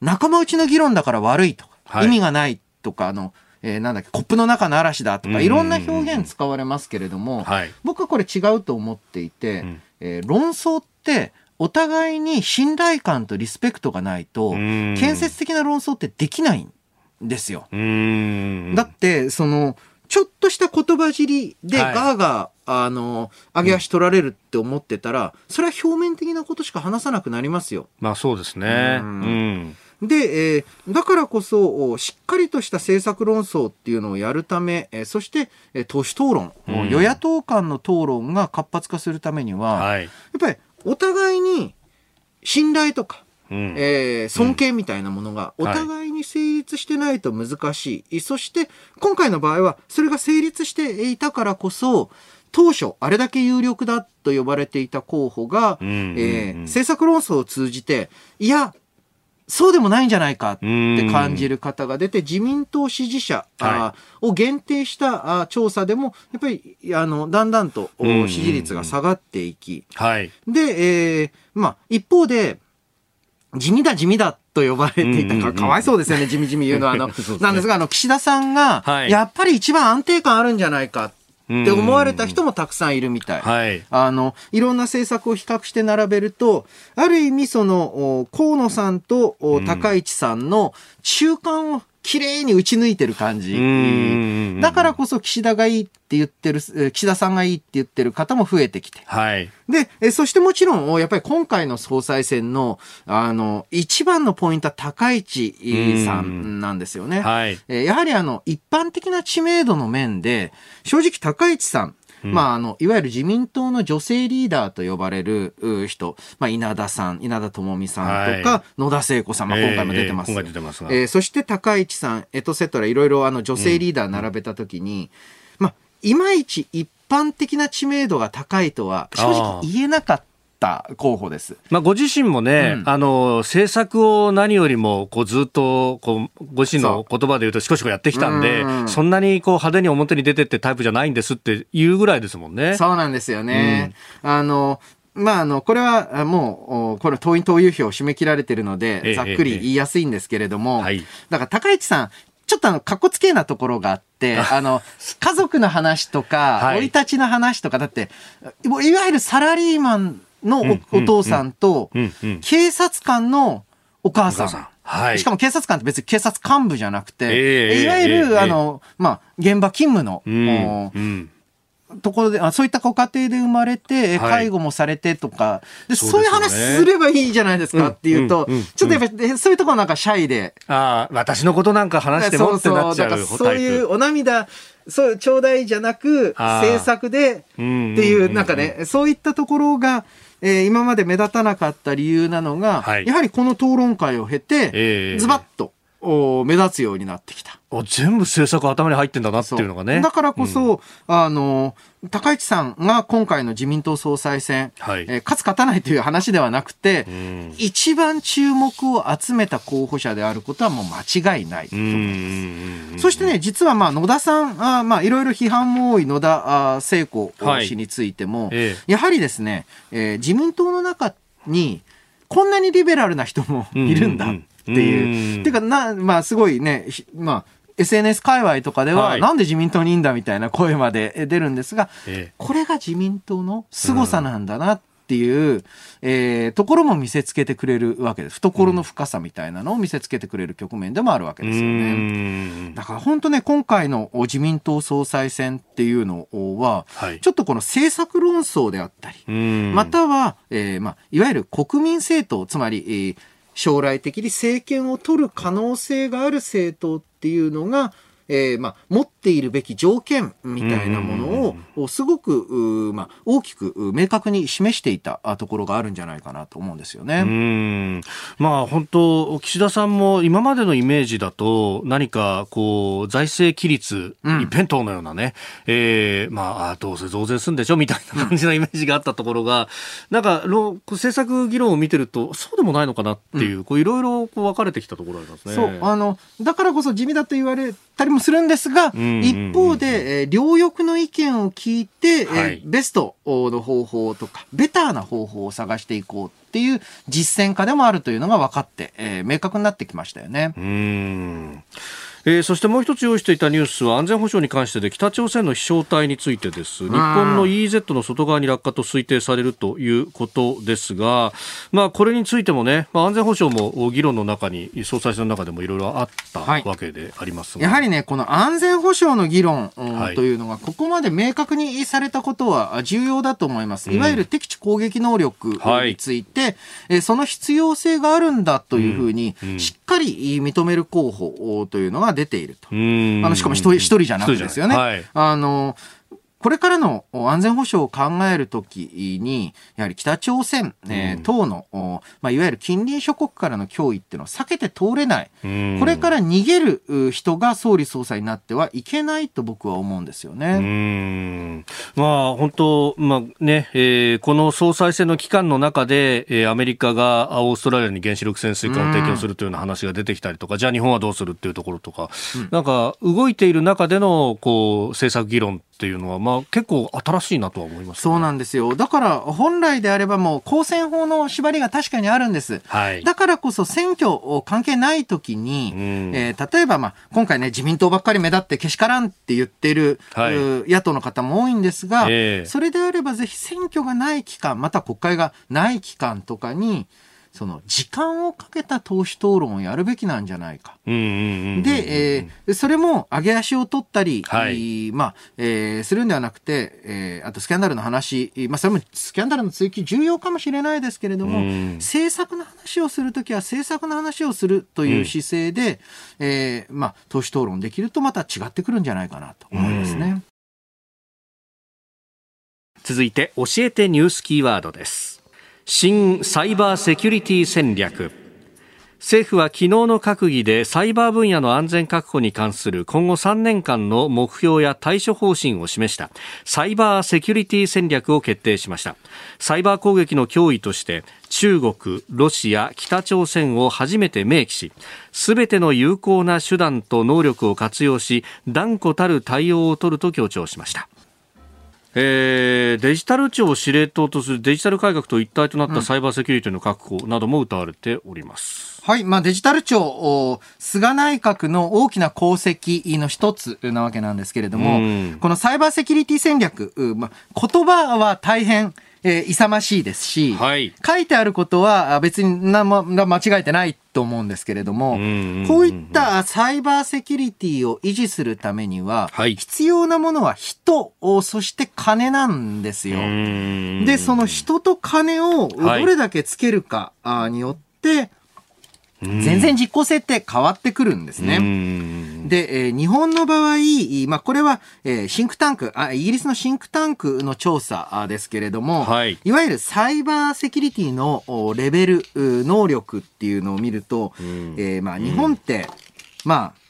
仲間内の議論だから悪いとか、はい、意味がないとかあの、えー、なんだっけコップの中の嵐だとかいろんな表現使われますけれども、はい、僕はこれ違うと思っていて、うん、えー、論争ってお互いに信頼感とリスペクトがないと建設的な論争ってできないんですよ。だってそのちょっとした言葉尻でガーガー、あの、上げ足取られるって思ってたら、それは表面的なことしか話さなくなりますよ。まあそうですね。うん。で、えー、だからこそ、しっかりとした政策論争っていうのをやるため、えー、そして、えー、党首討論、うん、与野党間の討論が活発化するためには、はい、やっぱりお互いに信頼とか、うん、えー、尊敬みたいなものがお互いに成立してないと難しい、はい、そして今回の場合はそれが成立していたからこそ当初あれだけ有力だと呼ばれていた候補が、うんうんうん、えー、政策論争を通じていやそうでもないんじゃないかって感じる方が出て、自民党支持者、はい、を限定した調査でも、やっぱり、あの、だんだんと支持率が下がっていき、はい、で、えー、まあ、一方で、地味だ地味だと呼ばれていたか、かわいそうですよね、地味地味言うのは。あの、(laughs) なんですが、あの、岸田さんが、やっぱり一番安定感あるんじゃないかって思われた人もたくさんいるみたい。はい。あの、いろんな政策を比較して並べると、ある意味その、河野さんと高市さんの中間を綺麗に打ち抜いてる感じ。だからこそ岸田がいいって言ってる、岸田さんがいいって言ってる方も増えてきて。はい。で、そしてもちろん、やっぱり今回の総裁選の、あの、一番のポイントは高市さんなんですよね。はい。やはりあの、一般的な知名度の面で、正直高市さん、まあ、あの、いわゆる自民党の女性リーダーと呼ばれる人、まあ、稲田さん、稲田朋美さんとか、はい、野田聖子さん、まあ、今回も出てます。えー、てますえー、そして高市さん、エトセトラ、いろいろあの女性リーダー並べたときに、うん、まあ、いまいち一般的な知名度が高いとは正直言えなかった。候補です。まあ、ご自身もね、うん、あの、政策を何よりも、こう、ずっと、こう、ご自身の言葉で言うと、しこしこやってきたんで、んそんなに、こう、派手に表に出てってタイプじゃないんですっていうぐらいですもんね。そうなんですよね。うん、あの、まあ、あの、これはもう、これ党員党友票を締め切られてるので、ざっくり言いやすいんですけれども、はい、だから高市さん、ちょっとあの、かっこつけなところがあって、(laughs) あの、家族の話とか、生、い立ちの話とか、だって、いわゆるサラリーマンのお父さんと、警察官のお母さん。はい、しかも警察官って別に警察幹部じゃなくて、えー、いわゆる、えー、あの、まあ、現場勤務の、うんところであそういったご家庭で生まれて、介護もされてとかでそういう話すればいいじゃないですかっていうと、ちょっとやっぱりそういうところなんかシャイで。ああ私のことなんか話してもってなっちゃうそうそういうお涙そうちょうだいじゃなく政策でっていうなんかねそういったところがえー、今まで目立たなかった理由なのが、はい、やはりこの討論会を経て、えー、ズバッとお目立つようになってきた。全部政策頭に入ってんだなっていうのがね。だからこそ、うん、あの、高市さんが今回の自民党総裁選、はい、えー、勝つ勝たないという話ではなくて、うん、一番注目を集めた候補者であることはもう間違いないと思います。そしてね、実はまあ野田さん、あまあいろいろ批判も多い野田聖子氏についても、はい。えやはりですね、えー、自民党の中にこんなにリベラルな人もいるんだっていう。っていう。かな、まあすごいね、まあ SNS 界隈とかでは、はい、なんで自民党にいいんだみたいな声まで出るんですが、ええ、これが自民党の凄さなんだなっっていう、えー、ところも見せつけてくれるわけです。懐の深さみたいなのを見せつけてくれる局面でもあるわけですよね。だから本当ね、今回の自民党総裁選っていうのは、はい、ちょっとこの政策論争であったり、または、えーまあ、いわゆる国民政党、つまり、えー、将来的に政権を取る可能性がある政党っていうのが、えー、まあ、持っているべき条件みたいなものを、すごく、まあ、大きく明確に示していたところがあるんじゃないかなと思うんですよね。うんまあ、本当、岸田さんも今までのイメージだと、何か、こう、財政規律、一辺倒のようなね、うん、えー、まあ、どうせ増税するんでしょみたいな感じのイメージがあったところが、なんか、政策議論を見てると、そうでもないのかなっていう、こう、いろいろこう分かれてきたところありますね。そう、あの、だからこそ地味だと言われたりもするんですが、一方で、えー、両翼の意見を聞いて、はい、えー、ベストの方法とか、ベターな方法を探していこうっていう実践家でもあるというのが分かって、えー、明確になってきましたよね。うんえー、そしてもう一つ用意していたニュースは安全保障に関してで北朝鮮の飛翔体についてです。日本の EEZ の外側に落下と推定されるということですが、まあ、これについてもね、まあ、安全保障も議論の中に総裁選の中でもいろいろあったわけでありますが、はい、やはりねこの安全保障の議論、はい、というのがここまで明確にされたことは重要だと思います、いわゆる敵地攻撃能力について、はい、その必要性があるんだというふうに、しっかり認める候補というのが出ていると。あの、しかも一人、一人じゃなくてですよね。はい、あの、これからの安全保障を考えるときに、やはり北朝鮮、えー、等の、まあ、いわゆる近隣諸国からの脅威っていうのは避けて通れない。これから逃げる人が総理総裁になってはいけないと僕は思うんですよね。まあ、本当、まあね、えー、この総裁選の期間の中で、えー、アメリカがオーストラリアに原子力潜水艦を提供するというような話が出てきたりとか、じゃあ日本はどうするっていうところとか、うん、なんか動いている中での、こう、政策議論っていうのは、まあ、結構新しいなとは思います、ね、そうなんですよ。だから、本来であればもう、公選法の縛りが確かにあるんです。はい、だからこそ、選挙関係ない時に、うん、えー、例えば、まあ、今回ね、自民党ばっかり目立ってけしからんって言ってる、はい、野党の方も多いんですが、えー、それであればぜひ選挙がない期間、また国会がない期間とかに、その時間をかけた党首討論をやるべきなんじゃないか。で、えー、それも上げ足を取ったり、はい、まあ、えー、するんではなくて、えー、あとスキャンダルの話、まあ、それもスキャンダルの追及重要かもしれないですけれども、政策の話をするときは政策の話をするという姿勢で、うん、えー、まあ、党首討論できるとまた違ってくるんじゃないかなと思いますね。続いて、教えてニュースキーワードです。新サイバーセキュリティ戦略。政府は昨日の閣議でサイバー分野の安全確保に関する今後3年間の目標や対処方針を示したサイバーセキュリティ戦略を決定しました。サイバー攻撃の脅威として中国、ロシア、北朝鮮を初めて明記しすべての有効な手段と能力を活用し断固たる対応を取ると強調しました。えー、デジタル庁を司令塔とするデジタル改革と一体となったサイバーセキュリティの確保なども謳われております。はい。まあ、デジタル庁、菅内閣の大きな功績の一つなわけなんですけれども、このサイバーセキュリティ戦略、まあ、言葉は大変、えー、勇ましいですし、はい、書いてあることは別に何も間違えてないと思うんですけれども、こういったサイバーセキュリティを維持するためには、はい、必要なものは人、そして金なんですよ。で、その人と金をどれだけつけるかによって、全然実効性って変わってくるんですね。で、えー、日本の場合、まあ、これは、えー、シンクタンクあ、イギリスのシンクタンクの調査ですけれども、はい、いわゆるサイバーセキュリティのレベル、能力っていうのを見ると、えー、まあ、日本って、まあ、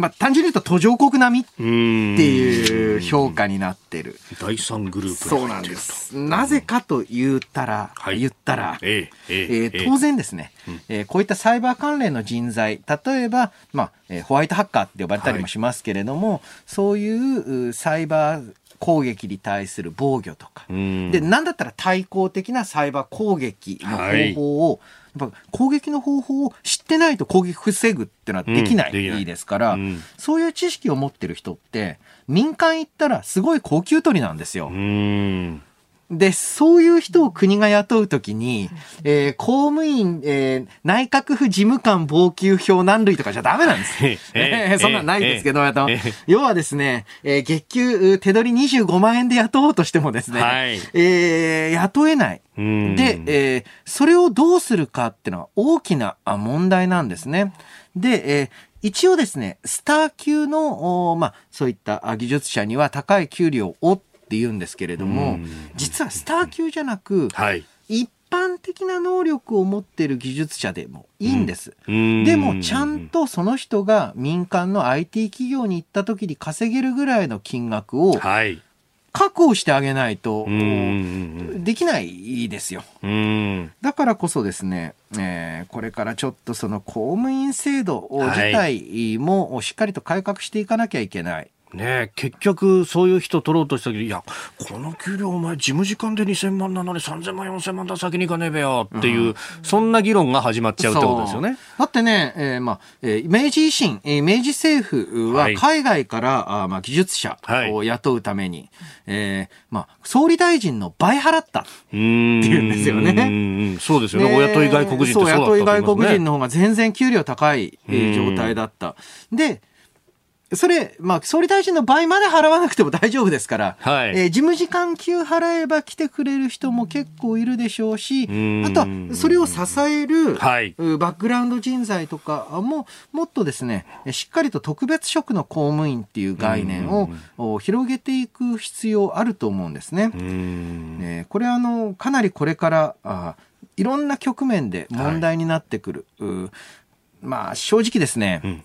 まあ、単純に言うと途上国並みっていう評価になってる。第三グループそうなんです。なぜかと言ったら、はい、言ったら、えー、えー、当然ですね、えー、こういったサイバー関連の人材、例えば、まあ、えー、ホワイトハッカーって呼ばれたりもしますけれども、はい、そういうサイバー攻撃に対する防御とか、で、なんだったら対抗的なサイバー攻撃の方法を、はいやっぱ攻撃の方法を知ってないと攻撃防ぐっていうのはできない,、ですから、うん、そういう知識を持ってる人って民間行ったらすごい高級取りなんですよ。で、そういう人を国が雇うときに、えー、公務員、えー、内閣府事務官防給票何類とかじゃダメなんです。(laughs) えー、(laughs) そんなんないですけど、えー、要はですね、えー、月給手取り25万円で雇おうとしてもですね、はい、えー、雇えない。で、えー、それをどうするかっていうのは大きな問題なんですね。で、えー、一応ですね、スター級の、まあ、そういった技術者には高い給料をって言うんですけれども、実はスター級じゃなく、はい、一般的な能力を持っている技術者でもいいんです。うん、でもちゃんとその人が民間の IT 企業に行った時に稼げるぐらいの金額を確保してあげないとできないですよ。だからこそですね、えー、これからちょっとその公務員制度自体もしっかりと改革していかなきゃいけない。ね結局、そういう人取ろうとしたけど、いや、この給料お前事務時間で2000万なのに3000万、4000万だ先に行かねえべよっていう、うん、そんな議論が始まっちゃうってことですよね。だってね、えー、まあ、えー、明治維新、えー、明治政府は海外から、はい、あまあ、技術者を雇うために、はい、えー、まあ、総理大臣の倍払ったっていうんですよね。そうですよね。お雇い外国人ってそうだった、ね、そう、雇い外国人の方が全然給料高い状態だった。で、それ、まあ、総理大臣の場合まで払わなくても大丈夫ですから、はい、えー、事務次官給払えば来てくれる人も結構いるでしょうし、あとは、それを支える、はい、バックグラウンド人材とかも、もっとですね、しっかりと特別職の公務員っていう概念を広げていく必要あると思うんですね。ねこれは、あの、かなりこれから、あいろんな局面で問題になってくる。はい、まあ、正直ですね、うん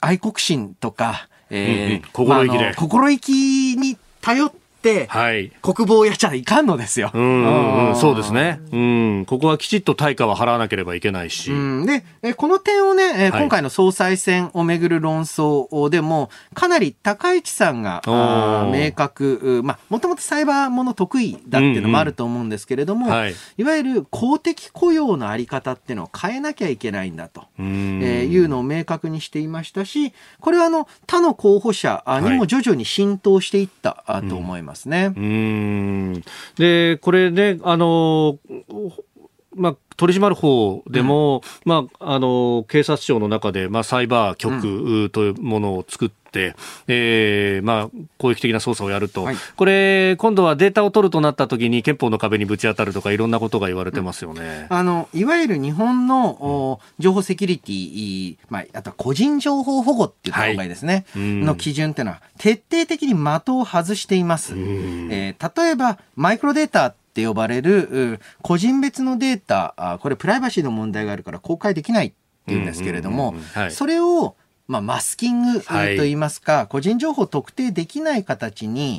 愛国心とか、えー、うんうん、心意気で、まあ、心意気に頼って、はい、国防をやっちゃいかんのですよ。うん、うん、そうですね。うん、ここはきちっと対価は払わなければいけないし。うん、で、えこの点をね、今回の総裁選をめぐる論争でも、かなり高市さんが明確、まあ、もともとサイバーもの得意だっていうのもあると思うんですけれども、うん。うんはい、いわゆる公的雇用のあり方っていうのを変えなきゃいけないんだと、えー、いうのを明確にしていましたし、これはあの他の候補者にも徐々に浸透していったと思います。ますね。うんでこれねあのまあ、取り締まる方でも、うん、まあ、あの警察庁の中で、まあ、サイバー局というものを作って、えー、まあ、攻撃的な捜査をやると、はい、これ、今度はデータを取るとなったときに、憲法の壁にぶち当たるとか、いろんなことが言われてますよね、うん、あのいわゆる日本の、うん、情報セキュリティ、まあ、あとは個人情報保護っていう考えですね、はい、の基準っていうのは、徹底的に的を外しています。えー、例えば、マイクロデータって呼ばれる個人別のデータ、これプライバシーの問題があるから公開できないっていうんですけれども、それをまあ、マスキングといいますか、はい、個人情報を特定できない形に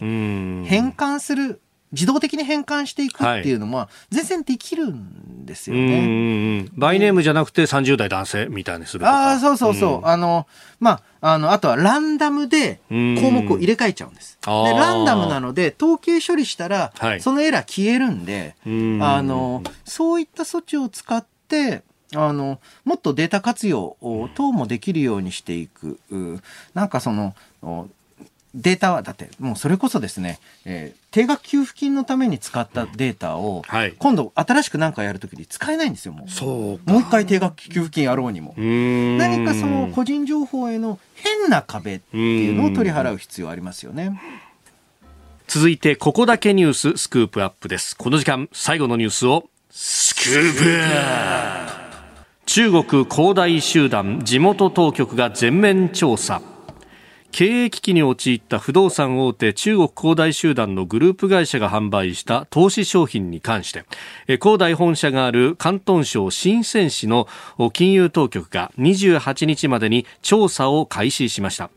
変換する、自動的に変換していくっていうのも全然できるんですよね。バイネームじゃなくて30代男性みたいにするああ、そうそうそう。あの、まあ、あの、あとはランダムで項目を入れ替えちゃうんです。で、ランダムなので、統計処理したら、そのエラー消えるんで、あの、そういった措置を使って、あの、もっとデータ活用等もできるようにしていく。なんかその、データは、だって、もうそれこそですね、えー、定額給付金のために使ったデータを、はい、今度新しく何かやるときに使えないんですよ、もう。そうもう一回定額給付金やろうにも。何かその個人情報への変な壁っていうのを取り払う必要ありますよね。続いて、ここだけニューススクープアップです。この時間、最後のニュースを、スクープ中国恒大集団地元当局が全面調査経営危機に陥った不動産大手中国恒大集団のグループ会社が販売した投資商品に関して恒大本社がある広東省深セン市の金融当局が28日までに調査を開始しました。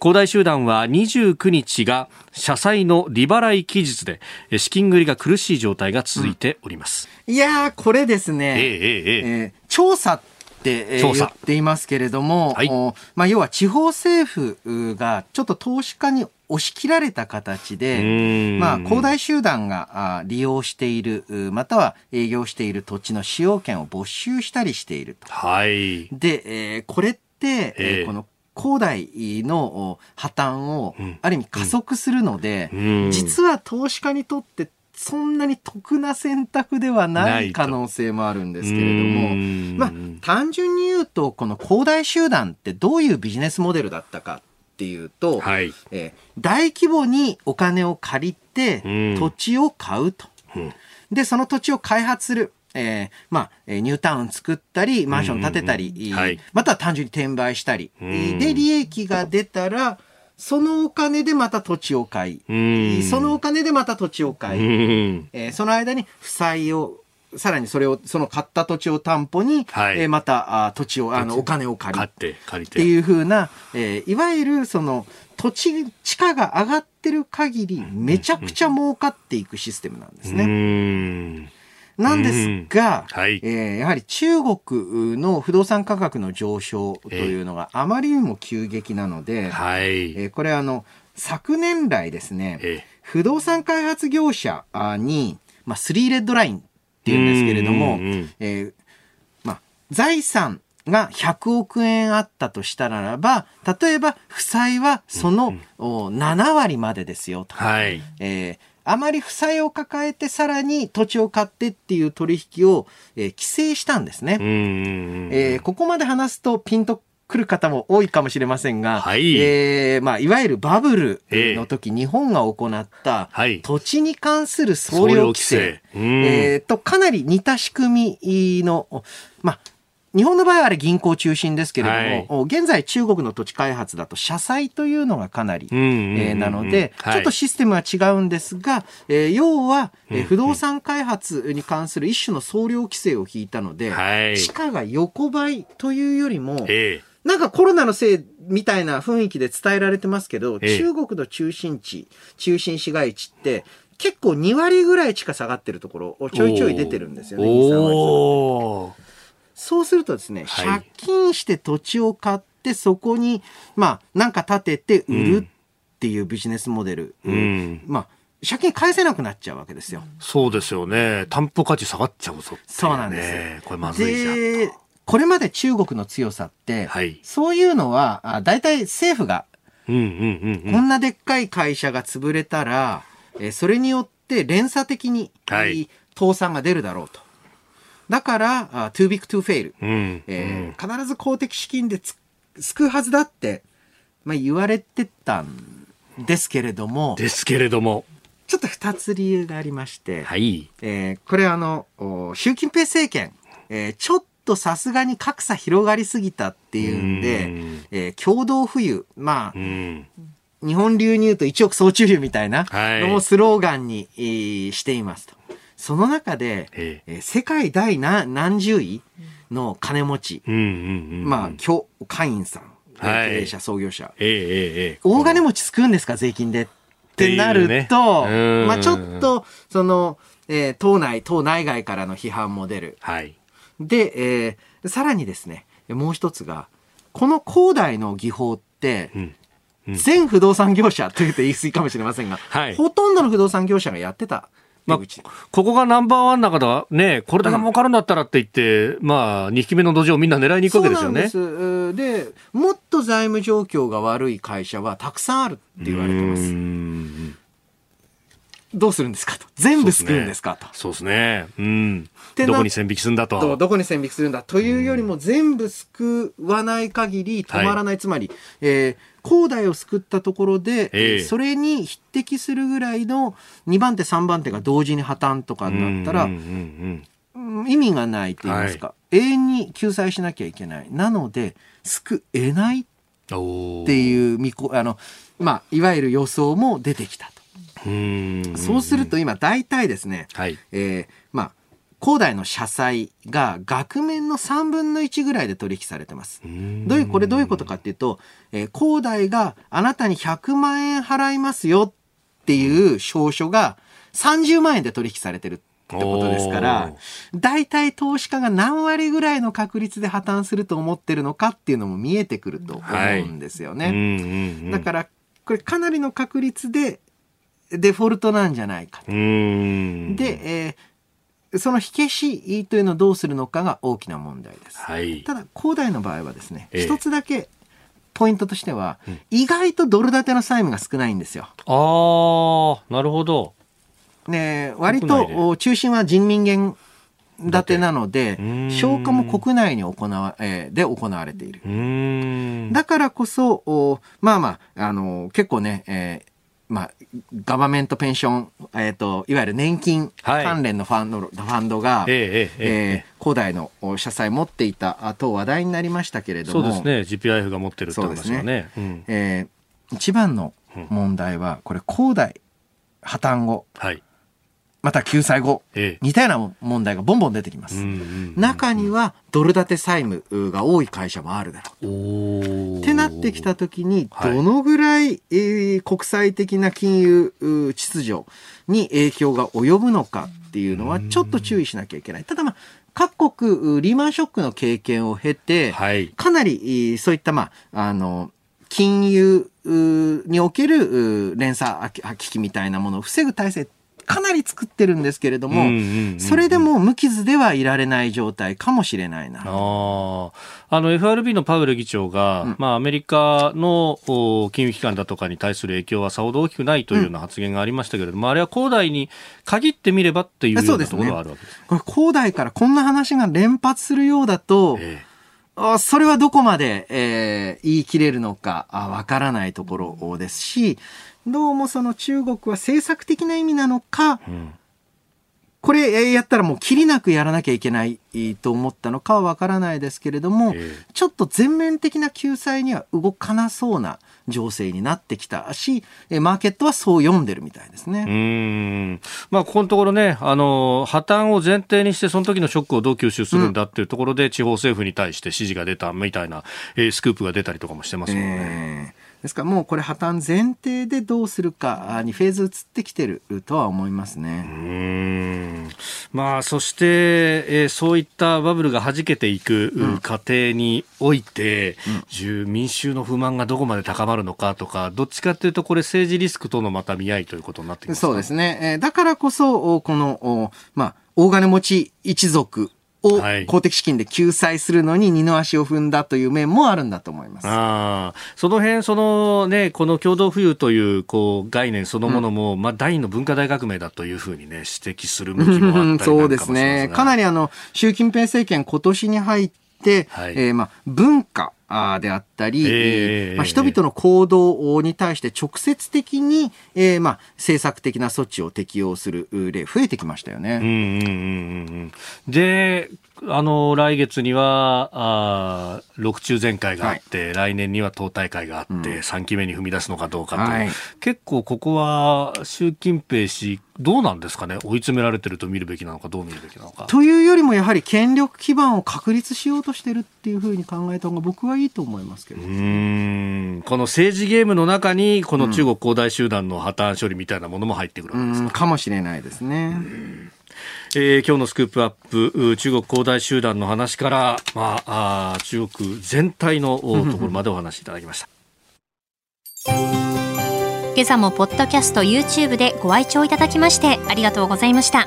恒大集団は29日が社債の利払い期日で資金繰りが苦しい状態が続いております、うん、いやこれですね、えー、えー、えー、調査って言っていますけれども、はい、まあ、要は地方政府がちょっと投資家に押し切られた形で、まあ、恒大集団が利用している、または営業している土地の使用権を没収したりしていると。はい。で、えー、これって、えー、この恒大の破綻をある意味加速するので、うん、実は投資家にとってそんなに得な選択ではない可能性もあるんですけれども、まあ、単純に言うと、この恒大集団ってどういうビジネスモデルだったかっていうと、はい、えー、大規模にお金を借りて土地を買うと。うん、で、その土地を開発する。えー、まあ、ニュータウン作ったり、マンション建てたり、はい、または単純に転売したり、で、利益が出たら、そのお金でまた土地を買い、そのお金でまた土地を買い、えー、その間に負債をさらにそれを、その買った土地を担保に、はい、えー、またあ土地を、あの、お金を借り。て、借りて。っていうふうな、えー、いわゆるその、土地、地価が上がってる限り、めちゃくちゃ儲かっていくシステムなんですね。なんですが、はい、えー、やはり中国の不動産価格の上昇というのがあまりにも急激なので、はい、えー、これあの、昨年来ですね、えー、不動産開発業者に、まあ、スリーレッドラインっていうんですけれども、えー、まあ、財産が100億円あったとしたならば、例えば負債はその7割までですよと。はい、えーあまり負債を抱えてさらに土地を買ってっていう取引を、えー、規制したんですね。えー、ここまで話すとピンと来る方も多いかもしれませんが、はい、えー、まあ、いわゆるバブルの時、えー、日本が行った土地に関する総量規制、えー、とかなり似た仕組みの、まあ、日本の場合はあれ銀行中心ですけれども、はい、現在中国の土地開発だと社債というのがかなり、えー、なので、はい、ちょっとシステムは違うんですが、えー、要は、えー、不動産開発に関する一種の総量規制を引いたので、はい、地価が横ばいというよりも、なんかコロナのせいみたいな雰囲気で伝えられてますけど、中国の中心地、中心市街地って、結構2割ぐらい地価下がってるところをちょいちょい出てるんですよね、2、3割。そうするとですね、はい、借金して土地を買って、そこに、まあ、なんか建てて売るっていうビジネスモデル。うん、まあ、借金返せなくなっちゃうわけですよ。そうですよね。担保価値下がっちゃうぞ、ね、そうなんです。これまずいじゃんこれまで中国の強さって、はい、そういうのは、あ大体政府が、こんなでっかい会社が潰れたら、えそれによって連鎖的に、はい、倒産が出るだろうと。だから、too big to fail、うんえー、必ず公的資金で救うはずだって、まあ、言われてたんですけれども。ですけれども。ちょっと二つ理由がありまして、はい。えー、これあの、習近平政権、えー、ちょっとさすがに格差広がりすぎたっていうんで、んえー、共同富裕、まあ、日本流に言うと一億総中流みたいなのをスローガンに、えー、していますと。その中で、ええ。世界第何何十位の金持ち、うんうんうん。まあ、今日、会員さん、はい、経営者、創業者、ええええ、大金持ち救うんですか、税金で。ってなると、ね、まあ、ちょっと、その、えー、党内、党内外からの批判も出る。はい、で、えー、さらにですね、もう一つが、この恒大の技法って、うん。全不動産業者というと言い過ぎかもしれませんが、はい、ほとんどの不動産業者がやってたまあ、ここがナンバーワンの方ね、これだけ儲かるんだったらって言って、うん、まあ、2匹目の土壌をみんな狙いに行くわけですよね。そうでもっと財務状況が悪い会社はたくさんあるって言われてます。どうするんですかと。全部救うんですかと。そうですね。うん。どこに線引きするんだと。どこに線引きするんだというよりも全部救わない限り止まらない、つまり、えー、恒大を救ったところで、えー、それに匹敵するぐらいの2番手3番手が同時に破綻とかになったら、意味がないと言いますか、はい、永遠に救済しなきゃいけない。なので、救えないっていう見こ、あの、まあ、いわゆる予想も出てきたと。そうすると今大体ですね、はい、えー、まあ、恒大の社債が額面の3分の1ぐらいで取引されてます。どういう、これどういうことかっていうと、えー、恒大があなたに100万円払いますよっていう証書が30万円で取引されてるってことですから、大体投資家が何割ぐらいの確率で破綻すると思ってるのかっていうのも見えてくると思うんですよね。だから、これかなりの確率でデフォルトなんじゃないかと。で、えーその火消しというのをどうするのかが大きな問題です。はい、ただ、恒大の場合はですね、一、つだけポイントとしては、意外とドル建ての債務が少ないんですよ。ああ、なるほど。ね、割と中心は人民元建てなので、消火も国内に行わ、えー、で行われている。だからこそ、まあまあ、あの、結構ね、えー、まあ、ガバメントペンション、えっ、ー、と、いわゆる年金関連のファンド,、ファンドが、えええー、恒大の社債持っていたと話題になりましたけれども。そうですね。GPIF が持ってるって話はね。ね。うん、えー、一番の問題は、これ、恒大破綻後、はい、また救済後、ええ、似たような問題がボンボン出てきます。中にはドル建て債務が多い会社もあるだろう。ってなってきたときに、どのぐらい、えー、国際的な金融秩序に影響が及ぶのかっていうのはちょっと注意しなきゃいけない。ただまあ各国リーマンショックの経験を経て、はい、かなりそういったまああの金融における連鎖危機みたいなものを防ぐ体制かなり作ってるんですけれども、それでも無傷ではいられない状態かもしれないな。あの FRB のパウエル議長が、うん、まあ、アメリカの金融機関だとかに対する影響はさほど大きくないというような発言がありましたけれども、うん、あれは恒大に限ってみればっていうようなところがあるわけです。これ恒大からこんな話が連発するようだと、えー、それはどこまで、えー、言い切れるのかわからないところですし、どうもその中国は政策的な意味なのか、うん、これやったらもうきりなくやらなきゃいけないと思ったのかはわからないですけれども、えー、ちょっと全面的な救済には動かなそうな情勢になってきたし、マーケットはそう読んでるみたいですね。うん。まあ、ここのところね、あの、破綻を前提にして、その時のショックをどう吸収するんだっていうところで、うん、地方政府に対して指示が出たみたいな、えー、スクープが出たりとかもしてますもんね。えーですからもうこれ破綻前提でどうするかにフェーズ移ってきてるとは思いますね。うんまあ、そして、えー、そういったバブルが弾けていく過程において、うん、民衆の不満がどこまで高まるのかとか、どっちかというとこれ政治リスクとのまた見合いということになってきますそうですね。えー、だからこそ、この、まあ、大金持ち一族を公的資金で救済するのに二の足を踏んだという面もあるんだと思います。あその辺、そのね、この共同富裕というこう概念そのものも、うん、まあ第二の文化大革命だというふうにね、指摘する向きもあったりなんかそうですね。かなりあの、習近平政権今年に入って、はい、えー、まあ文化、であったり、えー、まあ、人々の行動に対して直接的に、えー、まあ、政策的な措置を適用する例増えてきましたよね。うんうんうんうん、で、あの、来月には、あ6中全会があって、はい、来年には党大会があって、うん、3期目に踏み出すのかどうかと、はい、結構ここは習近平氏、どうなんですかね？追い詰められてると見るべきなのか、どう見るべきなのか。というよりも、やはり権力基盤を確立しようとしてるっていうふうに考えた方が僕はいいと思いますけど。うんこの政治ゲームの中に、この中国恒大集団の破綻処理みたいなものも入ってくるわけですか？かもしれないですね。えー、今日のスクープアップ中国恒大集団の話から、まあ、あ中国全体の (laughs) ところまでお話しいただきました今朝もポッドキャスト YouTube でご愛聴いただきましてありがとうございました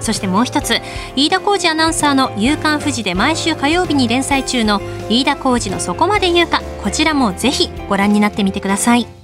そしてもう一つ飯田浩二アナウンサーの「夕刊富士」で毎週火曜日に連載中の飯田浩二のそこまで言うかこちらもぜひご覧になってみてください。